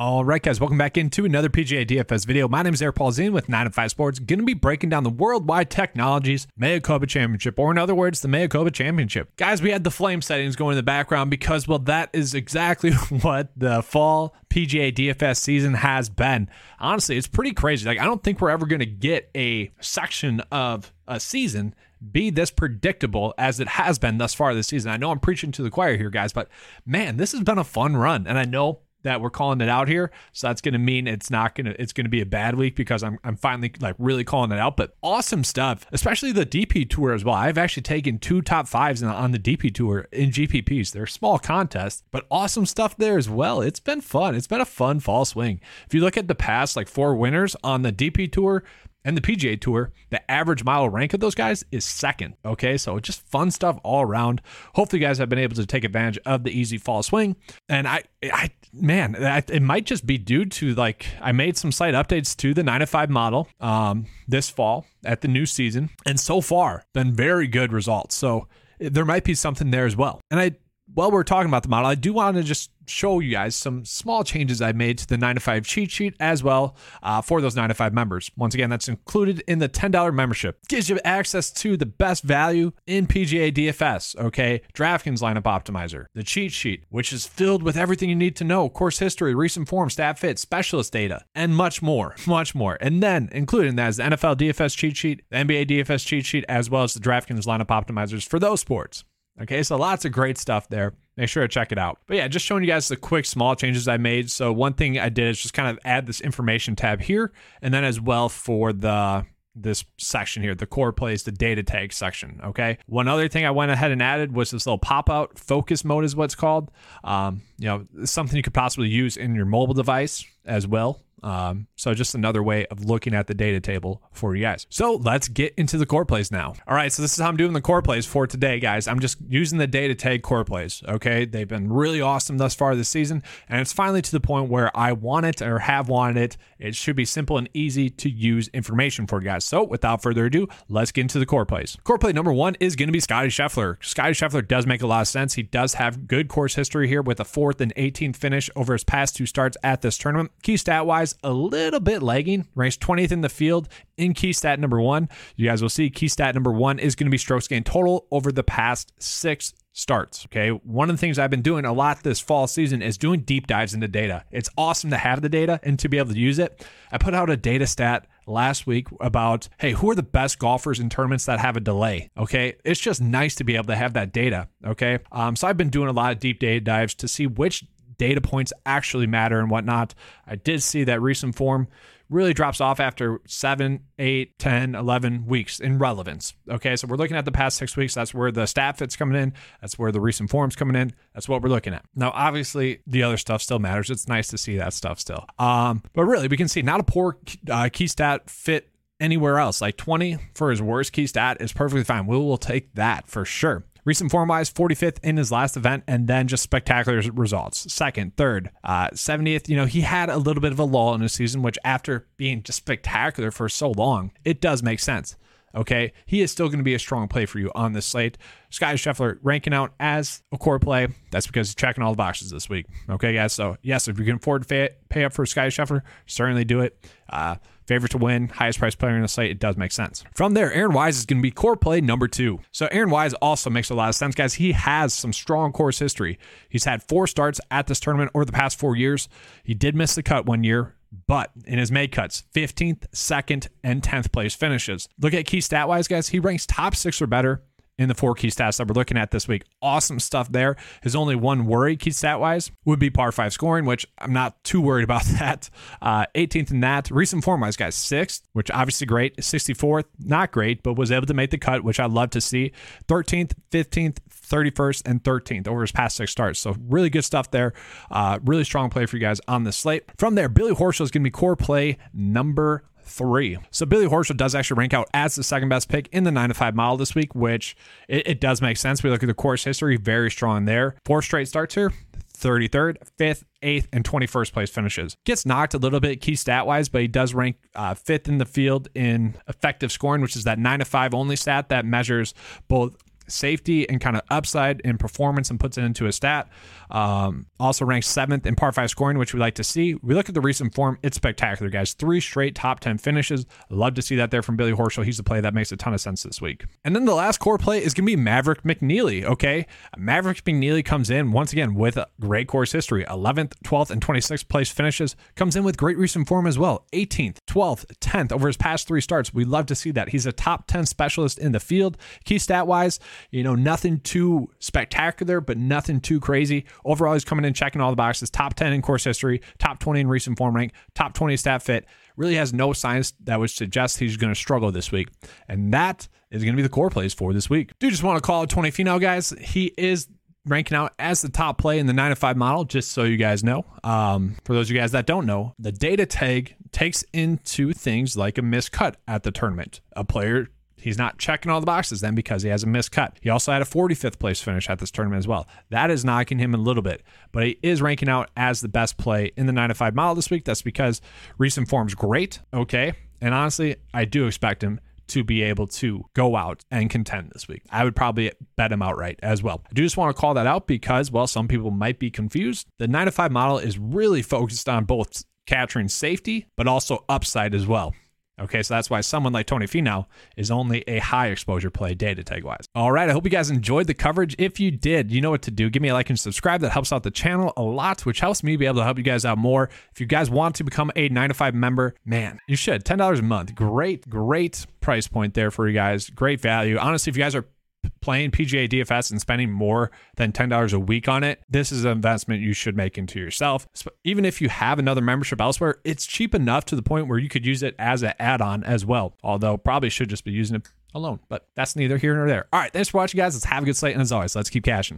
All right, guys, welcome back into another PGA DFS video. My name is Eric Paulzine with 9 to 5 Sports. Going to be breaking down the worldwide technologies Mayakoba Championship, or in other words, the Mayakoba Championship. Guys, we had the flame settings going in the background because, well, that is exactly what the fall PGA DFS season has been. Honestly, it's pretty crazy. Like, I don't think we're ever going to get a section of a season be this predictable as it has been thus far this season. I know I'm preaching to the choir here, guys, but man, this has been a fun run. And I know that we're calling it out here. So that's going to mean it's not going to it's going to be a bad week because I'm I'm finally like really calling it out. But awesome stuff, especially the DP tour as well. I've actually taken two top fives on the DP tour in GPPs. They're small contests, but awesome stuff there as well. It's been fun. It's been a fun fall swing. If you look at the past like four winners on the DP tour, and the PGA Tour, the average mile rank of those guys is second. Okay, so just fun stuff all around. Hopefully, you guys have been able to take advantage of the easy fall swing. And I, I, man, it might just be due to like I made some slight updates to the nine to five model um, this fall at the new season, and so far been very good results. So there might be something there as well. And I while we're talking about the model, I do want to just show you guys some small changes I made to the 9 to 5 cheat sheet as well uh, for those 9 to 5 members. Once again, that's included in the $10 membership. Gives you access to the best value in PGA DFS, okay? DraftKings lineup optimizer, the cheat sheet, which is filled with everything you need to know course history, recent form, stat fit, specialist data, and much more, much more. And then including that is the NFL DFS cheat sheet, the NBA DFS cheat sheet, as well as the DraftKings lineup optimizers for those sports. Okay, so lots of great stuff there. Make sure to check it out. But yeah, just showing you guys the quick small changes I made. So one thing I did is just kind of add this information tab here, and then as well for the this section here, the core plays, the data tag section. Okay. One other thing I went ahead and added was this little pop out focus mode, is what's called. Um, you know, something you could possibly use in your mobile device as well. Um, so just another way of looking at the data table for you guys. So let's get into the core plays now. All right, so this is how I'm doing the core plays for today, guys. I'm just using the data tag core plays. Okay, they've been really awesome thus far this season, and it's finally to the point where I want it or have wanted it. It should be simple and easy to use information for you guys. So without further ado, let's get into the core plays. Core play number one is going to be Scotty Scheffler. Scotty Scheffler does make a lot of sense. He does have good course history here with a fourth and 18th finish over his past two starts at this tournament. Key stat wise, a little bit lagging, ranks 20th in the field in key stat number one. You guys will see key stat number one is going to be strokes gained total over the past six starts. Okay. One of the things I've been doing a lot this fall season is doing deep dives into data. It's awesome to have the data and to be able to use it. I put out a data stat last week about, hey, who are the best golfers in tournaments that have a delay? Okay. It's just nice to be able to have that data. Okay. Um, so I've been doing a lot of deep data dives to see which data points actually matter and whatnot. I did see that recent form really drops off after 7, 8, 10, 11 weeks in relevance. Okay, so we're looking at the past six weeks. That's where the stat fit's coming in. That's where the recent form's coming in. That's what we're looking at. Now, obviously, the other stuff still matters. It's nice to see that stuff still. Um, but really, we can see not a poor uh, key stat fit anywhere else. Like 20 for his worst key stat is perfectly fine. We will take that for sure. Recent form wise, 45th in his last event, and then just spectacular results. Second, third, uh, 70th. You know, he had a little bit of a lull in his season, which after being just spectacular for so long, it does make sense. Okay, he is still going to be a strong play for you on this slate. Scotty Scheffler ranking out as a core play. That's because he's checking all the boxes this week. Okay, guys. So yes, if you can afford to pay, up for Scotty Scheffler, certainly do it. Uh, favorite to win, highest price player in the slate, it does make sense. From there, Aaron Wise is going to be core play number two. So Aaron Wise also makes a lot of sense, guys. He has some strong course history. He's had four starts at this tournament over the past four years. He did miss the cut one year, but in his made cuts, 15th, 2nd, and 10th place finishes. Look at key stat wise, guys. He ranks top six or better in the four key stats that we're looking at this week. Awesome stuff there. His only one worry key stat wise would be par five scoring, which I'm not too worried about that. Uh, 18th in that. Recent form wise, guys, sixth, which obviously great. 64th, not great, but was able to make the cut, which I love to see. 13th, 15th, 31st, and 13th over his past six starts. So really good stuff there. Uh, really strong play for you guys on the slate. From there, Billy Horschel is going to be core play number three. So Billy Horschel does actually rank out as the second best pick in the nine to five mile this week, which it, it does make sense. We look at the course history, very strong there. Four straight starts here. 33rd, 5th, 8th, and 21st place finishes. Gets knocked a little bit key stat wise, but he does rank uh, fifth in the field in effective scoring, which is that 9 to 5 only stat that measures both safety and kind of upside in performance and puts it into a stat. Um, also ranks seventh in par five scoring, which we like to see. We look at the recent form; it's spectacular, guys. Three straight top ten finishes. Love to see that there from Billy Horschel. He's the play that makes a ton of sense this week. And then the last core play is going to be Maverick McNealy. Okay, Maverick McNealy comes in once again with great course history: 11th, 12th, and 26th place finishes. Comes in with great recent form as well: 18th, 12th, 10th over his past three starts. We love to see that. He's a top 10 specialist in the field. Key stat wise, you know, nothing too spectacular, but nothing too crazy. Overall, he's coming in checking all the boxes. Top 10 in course history, top 20 in recent form rank, top 20 stat fit. Really has no signs that would suggest he's going to struggle this week. And that is going to be the core plays for this week. Do just want to call it Tony Finau, guys. He is ranking out as the top play in the 9 to 5 model, just so you guys know. Um, for those of you guys that don't know, the data tag takes into things like a missed cut at the tournament. A player He's not checking all the boxes then because he has a missed cut. He also had a 45th place finish at this tournament as well. That is knocking him a little bit, but he is ranking out as the best play in the 9 to 5 model this week. That's because recent form's great. Okay. And honestly, I do expect him to be able to go out and contend this week. I would probably bet him outright as well. I do just want to call that out because, well, some people might be confused. The 9 to 5 model is really focused on both capturing safety, but also upside as well. Okay, so that's why someone like Tony Finau is only a high exposure play data tag wise. All right, I hope you guys enjoyed the coverage. If you did, you know what to do. Give me a like and subscribe. That helps out the channel a lot, which helps me be able to help you guys out more. If you guys want to become a 9 to 5 member, man, you should. $10 a month. Great, great price point there for you guys. Great value. Honestly, if you guys are playing PGA DFS and spending more than $10 a week on it, this is an investment you should make into yourself. Even if you have another membership elsewhere, it's cheap enough to the point where you could use it as an add on as well. Although, probably should just be using it alone, but that's neither here nor there. All right, thanks for watching, guys. Let's have a good slate. And as always, let's keep cashing.